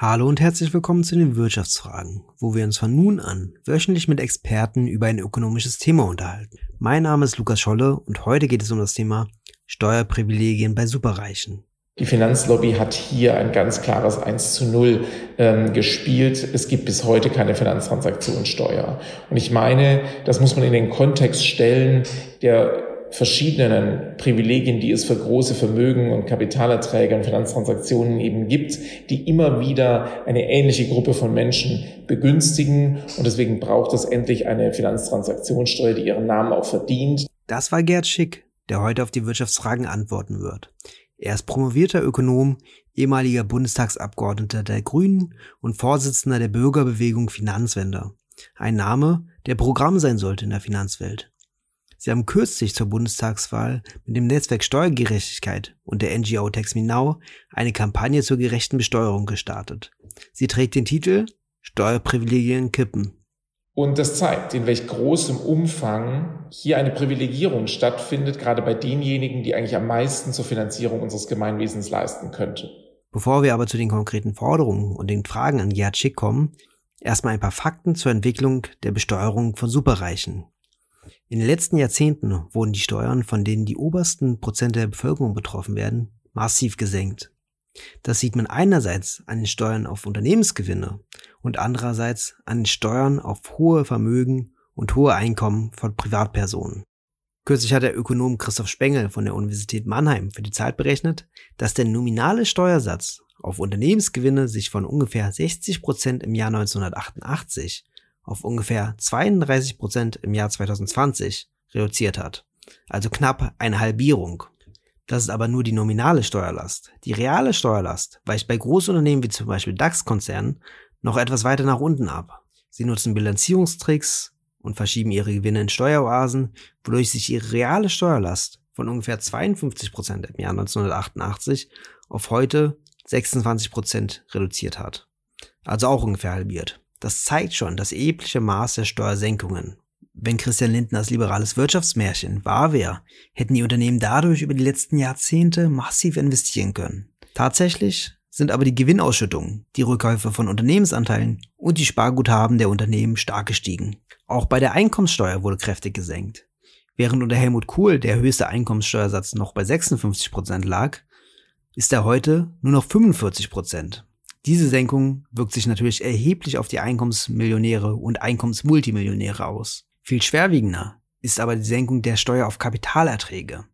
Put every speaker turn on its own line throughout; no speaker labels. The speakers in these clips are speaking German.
Hallo und herzlich willkommen zu den Wirtschaftsfragen, wo wir uns von nun an wöchentlich mit Experten über ein ökonomisches Thema unterhalten. Mein Name ist Lukas Scholle und heute geht es um das Thema Steuerprivilegien bei Superreichen.
Die Finanzlobby hat hier ein ganz klares 1 zu 0 ähm, gespielt. Es gibt bis heute keine Finanztransaktionssteuer. Und ich meine, das muss man in den Kontext stellen, der verschiedenen Privilegien, die es für große Vermögen und Kapitalerträge und Finanztransaktionen eben gibt, die immer wieder eine ähnliche Gruppe von Menschen begünstigen. Und deswegen braucht es endlich eine Finanztransaktionssteuer, die ihren Namen auch verdient.
Das war Gerd Schick, der heute auf die Wirtschaftsfragen antworten wird. Er ist promovierter Ökonom, ehemaliger Bundestagsabgeordneter der Grünen und Vorsitzender der Bürgerbewegung Finanzwende. Ein Name, der Programm sein sollte in der Finanzwelt. Sie haben kürzlich zur Bundestagswahl mit dem Netzwerk Steuergerechtigkeit und der NGO Tax Me Now eine Kampagne zur gerechten Besteuerung gestartet. Sie trägt den Titel Steuerprivilegien kippen.
Und das zeigt, in welch großem Umfang hier eine Privilegierung stattfindet, gerade bei denjenigen, die eigentlich am meisten zur Finanzierung unseres Gemeinwesens leisten könnte.
Bevor wir aber zu den konkreten Forderungen und den Fragen an Gerd Schick kommen, erstmal ein paar Fakten zur Entwicklung der Besteuerung von Superreichen. In den letzten Jahrzehnten wurden die Steuern, von denen die obersten Prozente der Bevölkerung betroffen werden, massiv gesenkt. Das sieht man einerseits an den Steuern auf Unternehmensgewinne und andererseits an den Steuern auf hohe Vermögen und hohe Einkommen von Privatpersonen. Kürzlich hat der Ökonom Christoph Spengel von der Universität Mannheim für die Zeit berechnet, dass der nominale Steuersatz auf Unternehmensgewinne sich von ungefähr 60 Prozent im Jahr 1988 auf ungefähr 32 Prozent im Jahr 2020 reduziert hat. Also knapp eine Halbierung. Das ist aber nur die nominale Steuerlast. Die reale Steuerlast weicht bei Großunternehmen wie zum Beispiel DAX-Konzernen noch etwas weiter nach unten ab. Sie nutzen Bilanzierungstricks und verschieben ihre Gewinne in Steueroasen, wodurch sich ihre reale Steuerlast von ungefähr 52 Prozent im Jahr 1988 auf heute 26 Prozent reduziert hat. Also auch ungefähr halbiert. Das zeigt schon das erhebliche Maß der Steuersenkungen. Wenn Christian Lindners liberales Wirtschaftsmärchen wahr wäre, hätten die Unternehmen dadurch über die letzten Jahrzehnte massiv investieren können. Tatsächlich sind aber die Gewinnausschüttungen, die Rückkäufe von Unternehmensanteilen und die Sparguthaben der Unternehmen stark gestiegen. Auch bei der Einkommenssteuer wurde kräftig gesenkt. Während unter Helmut Kohl der höchste Einkommenssteuersatz noch bei 56 Prozent lag, ist er heute nur noch 45%. Prozent. Diese Senkung wirkt sich natürlich erheblich auf die Einkommensmillionäre und Einkommensmultimillionäre aus. Viel schwerwiegender ist aber die Senkung der Steuer auf Kapitalerträge.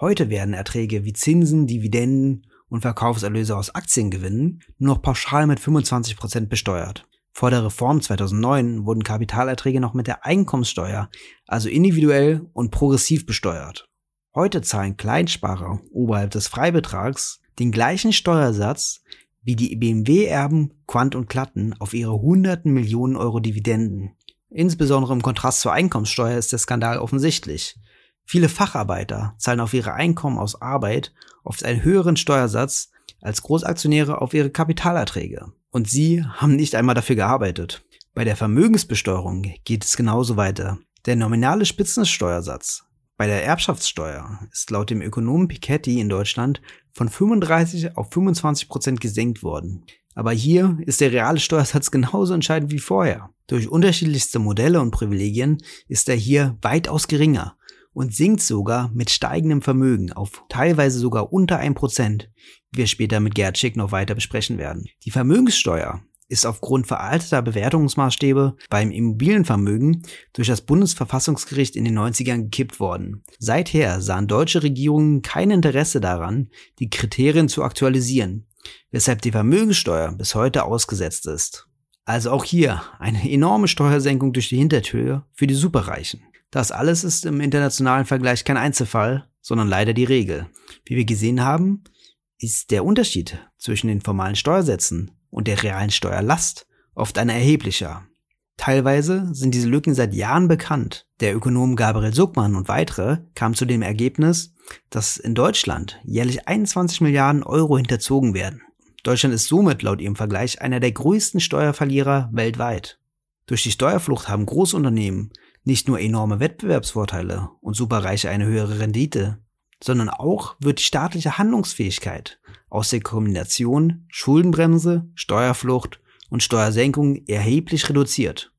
Heute werden Erträge wie Zinsen, Dividenden und Verkaufserlöse aus Aktiengewinnen nur noch pauschal mit 25 Prozent besteuert. Vor der Reform 2009 wurden Kapitalerträge noch mit der Einkommenssteuer, also individuell und progressiv besteuert. Heute zahlen Kleinsparer oberhalb des Freibetrags den gleichen Steuersatz wie die BMW-Erben Quant und Klatten auf ihre hunderten Millionen Euro Dividenden. Insbesondere im Kontrast zur Einkommenssteuer ist der Skandal offensichtlich. Viele Facharbeiter zahlen auf ihre Einkommen aus Arbeit oft einen höheren Steuersatz als Großaktionäre auf ihre Kapitalerträge. Und sie haben nicht einmal dafür gearbeitet. Bei der Vermögensbesteuerung geht es genauso weiter. Der nominale Spitzensteuersatz bei der Erbschaftssteuer ist laut dem Ökonomen Piketty in Deutschland von 35 auf 25 Prozent gesenkt worden. Aber hier ist der reale Steuersatz genauso entscheidend wie vorher. Durch unterschiedlichste Modelle und Privilegien ist er hier weitaus geringer und sinkt sogar mit steigendem Vermögen auf teilweise sogar unter 1%, wie wir später mit Gerd Schick noch weiter besprechen werden. Die Vermögenssteuer ist aufgrund veralteter Bewertungsmaßstäbe beim Immobilienvermögen durch das Bundesverfassungsgericht in den 90ern gekippt worden. Seither sahen deutsche Regierungen kein Interesse daran, die Kriterien zu aktualisieren, weshalb die Vermögenssteuer bis heute ausgesetzt ist. Also auch hier eine enorme Steuersenkung durch die Hintertür für die Superreichen. Das alles ist im internationalen Vergleich kein Einzelfall, sondern leider die Regel. Wie wir gesehen haben, ist der Unterschied zwischen den formalen Steuersätzen und der realen Steuerlast oft ein erheblicher. Teilweise sind diese Lücken seit Jahren bekannt. Der Ökonom Gabriel Zuckmann und weitere kamen zu dem Ergebnis, dass in Deutschland jährlich 21 Milliarden Euro hinterzogen werden. Deutschland ist somit laut ihrem Vergleich einer der größten Steuerverlierer weltweit. Durch die Steuerflucht haben Großunternehmen nicht nur enorme Wettbewerbsvorteile und Superreiche eine höhere Rendite. sondern auch wird die staatliche Handlungsfähigkeit aus der Kombination Schuldenbremse, Steuerflucht und Steuersenkung erheblich reduziert.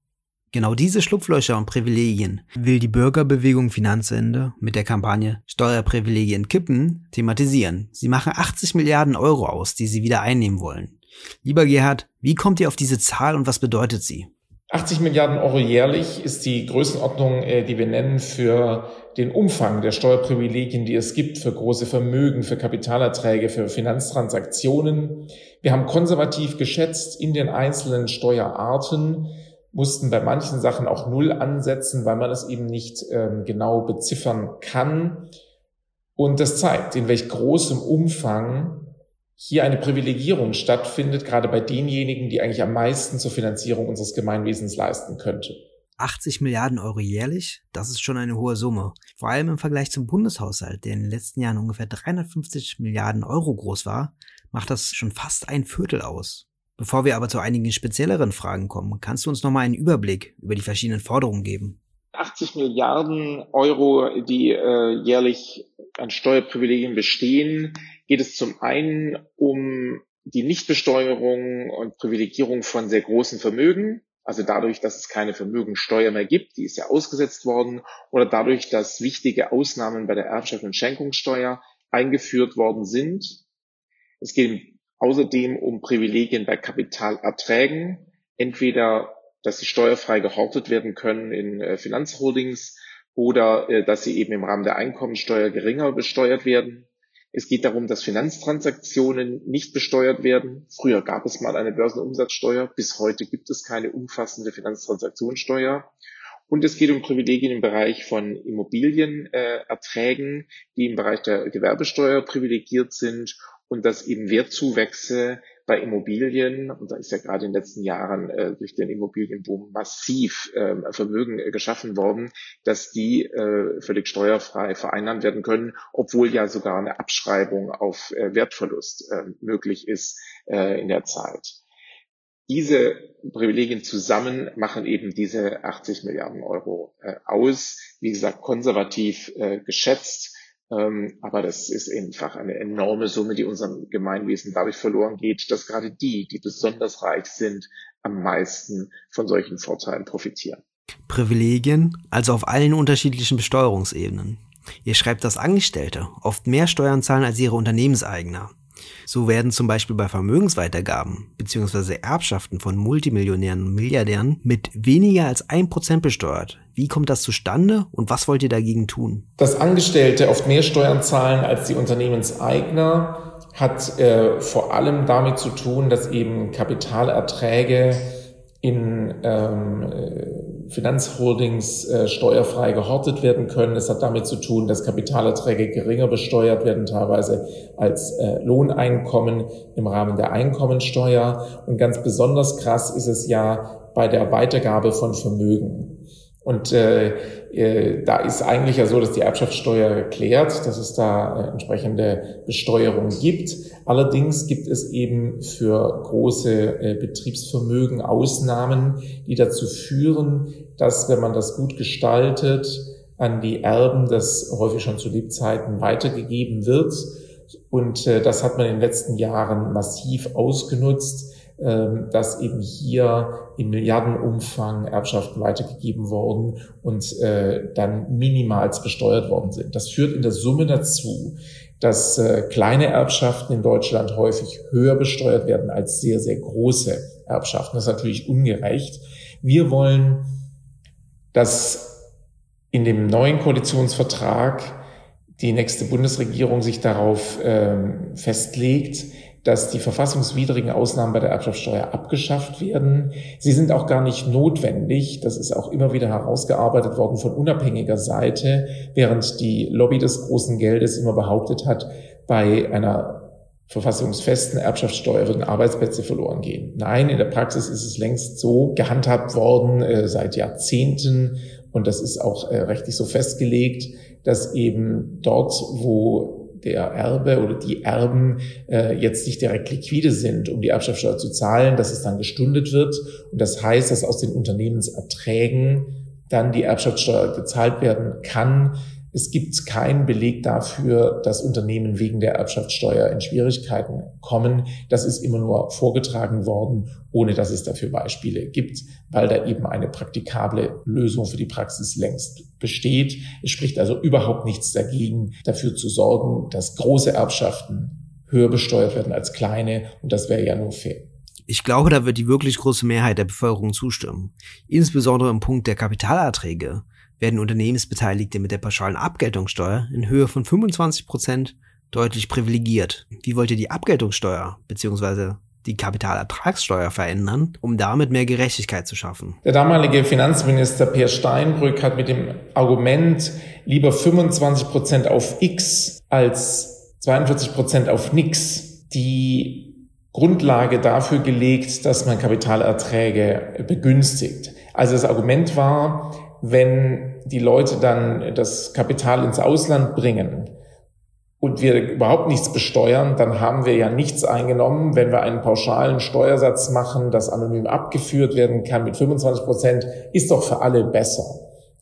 Genau diese Schlupflöcher und Privilegien will die Bürgerbewegung Finanzende mit der Kampagne Steuerprivilegien kippen thematisieren. Sie machen 80 Milliarden Euro aus, die sie wieder einnehmen wollen. Lieber Gerhard, wie kommt ihr auf diese Zahl und was bedeutet sie?
80 Milliarden Euro jährlich ist die Größenordnung, äh, die wir nennen für den Umfang der Steuerprivilegien, die es gibt für große Vermögen, für Kapitalerträge, für Finanztransaktionen. Wir haben konservativ geschätzt in den einzelnen Steuerarten, mussten bei manchen Sachen auch Null ansetzen, weil man es eben nicht ähm, genau beziffern kann. Und das zeigt, in welch großem Umfang hier eine Privilegierung stattfindet, gerade bei denjenigen, die eigentlich am meisten zur Finanzierung unseres Gemeinwesens leisten könnte.
80 Milliarden Euro jährlich, das ist schon eine hohe Summe. Vor allem im Vergleich zum Bundeshaushalt, der in den letzten Jahren ungefähr 350 Milliarden Euro groß war, macht das schon fast ein Viertel aus. Bevor wir aber zu einigen spezielleren Fragen kommen, kannst du uns nochmal einen Überblick über die verschiedenen Forderungen geben?
80 Milliarden Euro, die äh, jährlich an Steuerprivilegien bestehen, geht es zum einen um die Nichtbesteuerung und Privilegierung von sehr großen Vermögen, also dadurch, dass es keine Vermögensteuer mehr gibt, die ist ja ausgesetzt worden, oder dadurch, dass wichtige Ausnahmen bei der Erbschaft und Schenkungssteuer eingeführt worden sind. Es geht außerdem um Privilegien bei Kapitalerträgen, entweder, dass sie steuerfrei gehortet werden können in äh, Finanzholdings oder äh, dass sie eben im Rahmen der Einkommensteuer geringer besteuert werden. Es geht darum, dass Finanztransaktionen nicht besteuert werden. Früher gab es mal eine Börsenumsatzsteuer, bis heute gibt es keine umfassende Finanztransaktionssteuer. Und es geht um Privilegien im Bereich von Immobilienerträgen, äh, die im Bereich der Gewerbesteuer privilegiert sind und dass eben Wertzuwächse bei Immobilien, und da ist ja gerade in den letzten Jahren äh, durch den Immobilienboom massiv äh, Vermögen geschaffen worden, dass die äh, völlig steuerfrei vereinnahmt werden können, obwohl ja sogar eine Abschreibung auf äh, Wertverlust äh, möglich ist äh, in der Zeit. Diese Privilegien zusammen machen eben diese 80 Milliarden Euro äh, aus. Wie gesagt, konservativ geschätzt ähm, aber das ist einfach eine enorme Summe, die unserem Gemeinwesen dadurch verloren geht, dass gerade die, die besonders reich sind, am meisten von solchen Vorteilen profitieren.
Privilegien, also auf allen unterschiedlichen Besteuerungsebenen. Ihr schreibt, dass Angestellte oft mehr Steuern zahlen als ihre Unternehmenseigner. So werden zum Beispiel bei Vermögensweitergaben bzw. Erbschaften von Multimillionären und Milliardären mit weniger als ein Prozent besteuert. Wie kommt das zustande und was wollt ihr dagegen tun?
Dass Angestellte oft mehr Steuern zahlen als die Unternehmenseigner, hat äh, vor allem damit zu tun, dass eben Kapitalerträge in ähm, äh, Finanzholdings äh, steuerfrei gehortet werden können. Es hat damit zu tun, dass Kapitalerträge geringer besteuert werden, teilweise als äh, Lohneinkommen im Rahmen der Einkommensteuer. Und ganz besonders krass ist es ja bei der Weitergabe von Vermögen. Und äh, äh, da ist eigentlich ja so, dass die Erbschaftssteuer erklärt, dass es da äh, entsprechende Besteuerung gibt. Allerdings gibt es eben für große äh, Betriebsvermögen Ausnahmen, die dazu führen, dass, wenn man das gut gestaltet, an die Erben das häufig schon zu Lebzeiten weitergegeben wird. Und äh, das hat man in den letzten Jahren massiv ausgenutzt dass eben hier in Milliardenumfang Erbschaften weitergegeben worden und äh, dann minimals besteuert worden sind. Das führt in der Summe dazu, dass äh, kleine Erbschaften in Deutschland häufig höher besteuert werden als sehr, sehr große Erbschaften. Das ist natürlich ungerecht. Wir wollen, dass in dem neuen Koalitionsvertrag die nächste Bundesregierung sich darauf ähm, festlegt, dass die verfassungswidrigen Ausnahmen bei der Erbschaftssteuer abgeschafft werden. Sie sind auch gar nicht notwendig. Das ist auch immer wieder herausgearbeitet worden von unabhängiger Seite, während die Lobby des großen Geldes immer behauptet hat, bei einer verfassungsfesten Erbschaftssteuer würden Arbeitsplätze verloren gehen. Nein, in der Praxis ist es längst so gehandhabt worden äh, seit Jahrzehnten und das ist auch äh, rechtlich so festgelegt, dass eben dort, wo der Erbe oder die Erben äh, jetzt nicht direkt liquide sind, um die Erbschaftssteuer zu zahlen, dass es dann gestundet wird. Und das heißt, dass aus den Unternehmenserträgen dann die Erbschaftssteuer gezahlt werden kann, Es gibt keinen Beleg dafür, dass Unternehmen wegen der Erbschaftssteuer in Schwierigkeiten kommen. Das ist immer nur vorgetragen worden, ohne dass es dafür Beispiele gibt, weil da eben eine praktikable Lösung für die Praxis längst besteht. Es spricht also überhaupt nichts dagegen, dafür zu sorgen, dass große Erbschaften höher besteuert werden als kleine. Und das wäre ja nur fair.
Ich glaube, da wird die wirklich große Mehrheit der Bevölkerung zustimmen. Insbesondere im Punkt der Kapitalerträge werden Unternehmensbeteiligte mit der pauschalen Abgeltungssteuer in Höhe von 25 Prozent deutlich privilegiert. Wie wollt ihr die Abgeltungssteuer bzw. die Kapitalertragssteuer verändern, um damit mehr Gerechtigkeit zu schaffen?
Der damalige Finanzminister Peer Steinbrück hat mit dem Argument lieber 25 Prozent auf X als 42 Prozent auf nix die Grundlage dafür gelegt, dass man Kapitalerträge begünstigt. Also das Argument war, wenn die Leute dann das Kapital ins Ausland bringen und wir überhaupt nichts besteuern, dann haben wir ja nichts eingenommen. Wenn wir einen pauschalen Steuersatz machen, das anonym abgeführt werden kann mit 25 Prozent, ist doch für alle besser.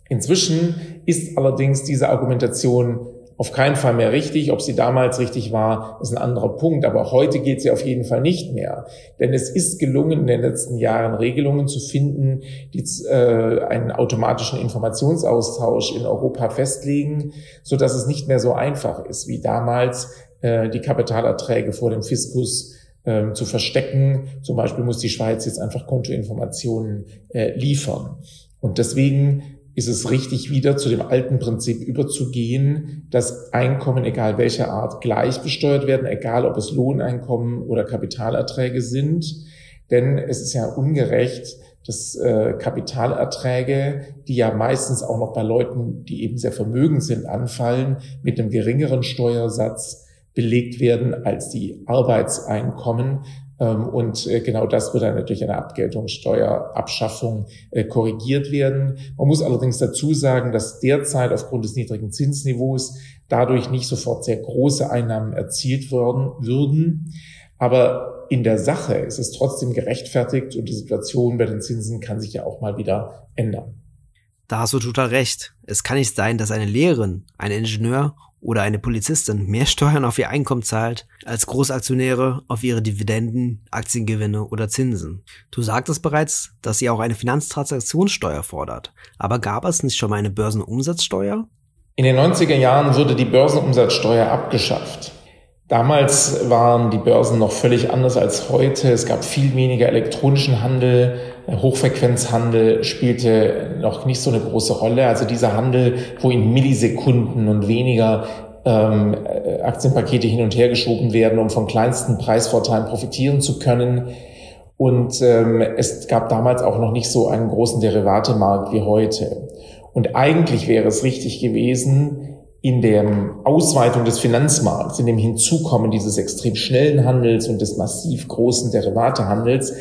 Inzwischen ist allerdings diese Argumentation auf keinen Fall mehr richtig. Ob sie damals richtig war, ist ein anderer Punkt. Aber heute geht sie auf jeden Fall nicht mehr. Denn es ist gelungen, in den letzten Jahren Regelungen zu finden, die äh, einen automatischen Informationsaustausch in Europa festlegen, so dass es nicht mehr so einfach ist, wie damals äh, die Kapitalerträge vor dem Fiskus äh, zu verstecken. Zum Beispiel muss die Schweiz jetzt einfach Kontoinformationen äh, liefern. Und deswegen ist es richtig, wieder zu dem alten Prinzip überzugehen, dass Einkommen, egal welcher Art, gleich besteuert werden, egal ob es Lohneinkommen oder Kapitalerträge sind. Denn es ist ja ungerecht, dass äh, Kapitalerträge, die ja meistens auch noch bei Leuten, die eben sehr vermögend sind, anfallen, mit einem geringeren Steuersatz belegt werden als die Arbeitseinkommen, und äh, genau das wird dann natürlich eine Abgeltungssteuerabschaffung äh, korrigiert werden. Man muss allerdings dazu sagen, dass derzeit aufgrund des niedrigen Zinsniveaus dadurch nicht sofort sehr große Einnahmen erzielt worden würden. Aber in der Sache ist es trotzdem gerechtfertigt und die Situation bei den Zinsen kann sich ja auch mal wieder ändern.
Da hast du total recht. Es kann nicht sein, dass eine Lehrerin, ein Ingenieur oder eine Polizistin mehr Steuern auf ihr Einkommen zahlt, als Großaktionäre auf ihre Dividenden, Aktiengewinne oder Zinsen. Du sagtest bereits, dass sie auch eine Finanztransaktionssteuer fordert. Aber gab es nicht schon mal eine Börsenumsatzsteuer?
In den 90er Jahren wurde die Börsenumsatzsteuer abgeschafft. Damals waren die Börsen noch völlig anders als heute. Es gab viel weniger elektronischen Handel. Hochfrequenzhandel spielte noch nicht so eine große Rolle. Also dieser Handel, wo in Millisekunden und weniger ähm, Aktienpakete hin und her geschoben werden, um von kleinsten Preisvorteilen profitieren zu können. Und ähm, es gab damals auch noch nicht so einen großen Derivatemarkt wie heute. Und eigentlich wäre es richtig gewesen, in der Ausweitung des Finanzmarkts, in dem Hinzukommen dieses extrem schnellen Handels und des massiv großen Derivatehandels,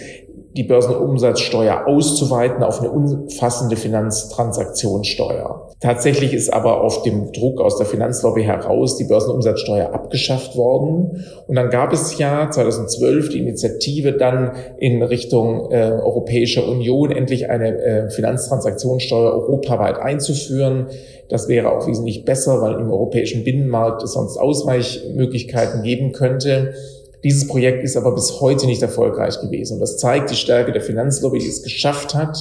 die Börsenumsatzsteuer auszuweiten auf eine umfassende Finanztransaktionssteuer. Tatsächlich ist aber auf dem Druck aus der Finanzlobby heraus die Börsenumsatzsteuer abgeschafft worden. Und dann gab es ja 2012 die Initiative dann in Richtung äh, Europäischer Union endlich eine äh, Finanztransaktionssteuer europaweit einzuführen. Das wäre auch wesentlich besser, weil im europäischen Binnenmarkt es sonst Ausweichmöglichkeiten geben könnte. Dieses Projekt ist aber bis heute nicht erfolgreich gewesen. Und das zeigt die Stärke der Finanzlobby, die es geschafft hat,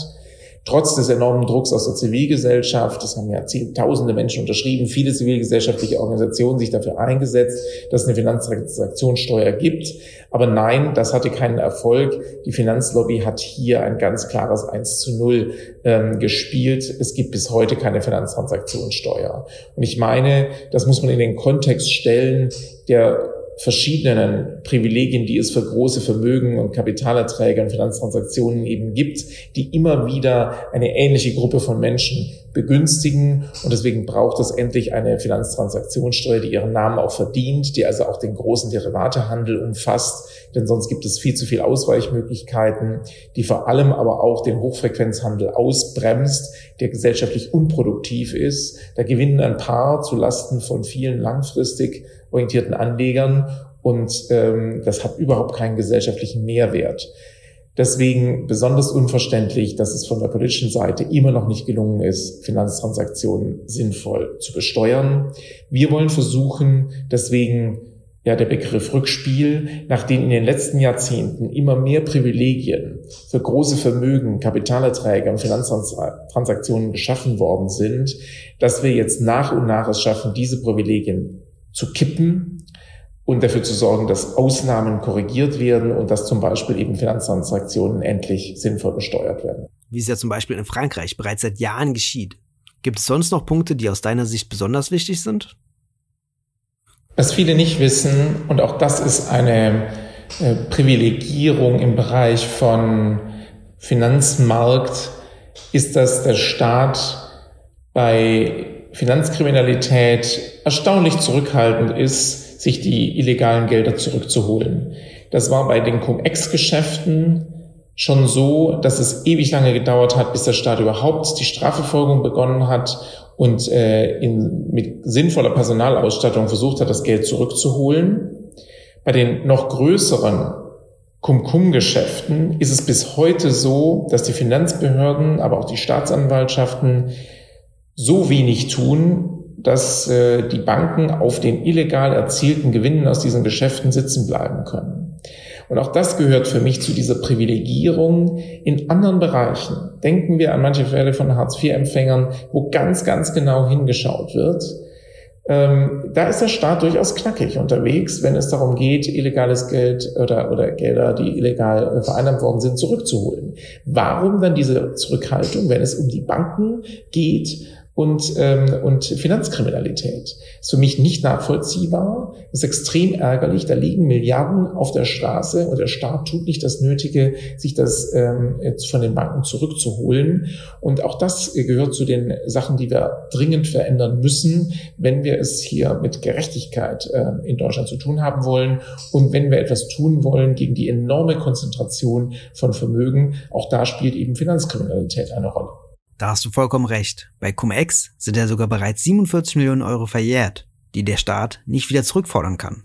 trotz des enormen Drucks aus der Zivilgesellschaft, das haben ja zehntausende Menschen unterschrieben, viele zivilgesellschaftliche Organisationen sich dafür eingesetzt, dass es eine Finanztransaktionssteuer gibt. Aber nein, das hatte keinen Erfolg. Die Finanzlobby hat hier ein ganz klares 1 zu 0 ähm, gespielt. Es gibt bis heute keine Finanztransaktionssteuer. Und ich meine, das muss man in den Kontext stellen, der verschiedenen Privilegien, die es für große Vermögen und Kapitalerträge und Finanztransaktionen eben gibt, die immer wieder eine ähnliche Gruppe von Menschen begünstigen. Und deswegen braucht es endlich eine Finanztransaktionssteuer, die ihren Namen auch verdient, die also auch den großen Derivatehandel umfasst. Denn sonst gibt es viel zu viel Ausweichmöglichkeiten, die vor allem aber auch den Hochfrequenzhandel ausbremst, der gesellschaftlich unproduktiv ist. Da gewinnen ein paar zu Lasten von vielen langfristig orientierten Anlegern und ähm, das hat überhaupt keinen gesellschaftlichen Mehrwert. Deswegen besonders unverständlich, dass es von der politischen Seite immer noch nicht gelungen ist, Finanztransaktionen sinnvoll zu besteuern. Wir wollen versuchen, deswegen ja der Begriff Rückspiel, nachdem in den letzten Jahrzehnten immer mehr Privilegien für große Vermögen, Kapitalerträge und Finanztransaktionen geschaffen worden sind, dass wir jetzt nach und nach es schaffen, diese Privilegien zu kippen und dafür zu sorgen, dass Ausnahmen korrigiert werden und dass zum Beispiel eben Finanztransaktionen endlich sinnvoll besteuert werden.
Wie es ja zum Beispiel in Frankreich bereits seit Jahren geschieht. Gibt es sonst noch Punkte, die aus deiner Sicht besonders wichtig sind?
Was viele nicht wissen, und auch das ist eine äh, Privilegierung im Bereich von Finanzmarkt, ist, dass der Staat bei Finanzkriminalität erstaunlich zurückhaltend ist, sich die illegalen Gelder zurückzuholen. Das war bei den Cum-Ex-Geschäften schon so, dass es ewig lange gedauert hat, bis der Staat überhaupt die Strafverfolgung begonnen hat und äh, in, mit sinnvoller Personalausstattung versucht hat, das Geld zurückzuholen. Bei den noch größeren Cum-Cum-Geschäften ist es bis heute so, dass die Finanzbehörden, aber auch die Staatsanwaltschaften so wenig tun, dass äh, die Banken auf den illegal erzielten Gewinnen aus diesen Geschäften sitzen bleiben können. Und auch das gehört für mich zu dieser Privilegierung in anderen Bereichen. Denken wir an manche Fälle von Hartz-IV-Empfängern, wo ganz, ganz genau hingeschaut wird. Ähm, da ist der Staat durchaus knackig unterwegs, wenn es darum geht, illegales Geld oder, oder Gelder, die illegal vereinnahmt worden sind, zurückzuholen. Warum dann diese Zurückhaltung, wenn es um die Banken geht und, ähm, und Finanzkriminalität. Ist für mich nicht nachvollziehbar, ist extrem ärgerlich. Da liegen Milliarden auf der Straße und der Staat tut nicht das Nötige, sich das ähm, von den Banken zurückzuholen. Und auch das gehört zu den Sachen, die wir dringend verändern müssen, wenn wir es hier mit Gerechtigkeit äh, in Deutschland zu tun haben wollen und wenn wir etwas tun wollen gegen die enorme Konzentration von Vermögen. Auch da spielt eben Finanzkriminalität eine Rolle.
Da hast du vollkommen recht. Bei Cum-Ex sind ja sogar bereits 47 Millionen Euro verjährt, die der Staat nicht wieder zurückfordern kann.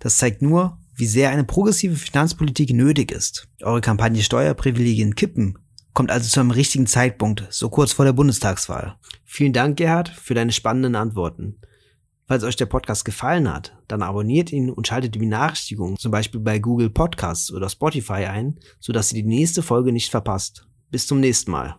Das zeigt nur, wie sehr eine progressive Finanzpolitik nötig ist. Eure Kampagne Steuerprivilegien kippen kommt also zu einem richtigen Zeitpunkt, so kurz vor der Bundestagswahl. Vielen Dank, Gerhard, für deine spannenden Antworten. Falls euch der Podcast gefallen hat, dann abonniert ihn und schaltet die Benachrichtigungen zum Beispiel bei Google Podcasts oder Spotify ein, sodass ihr die nächste Folge nicht verpasst. Bis zum nächsten Mal.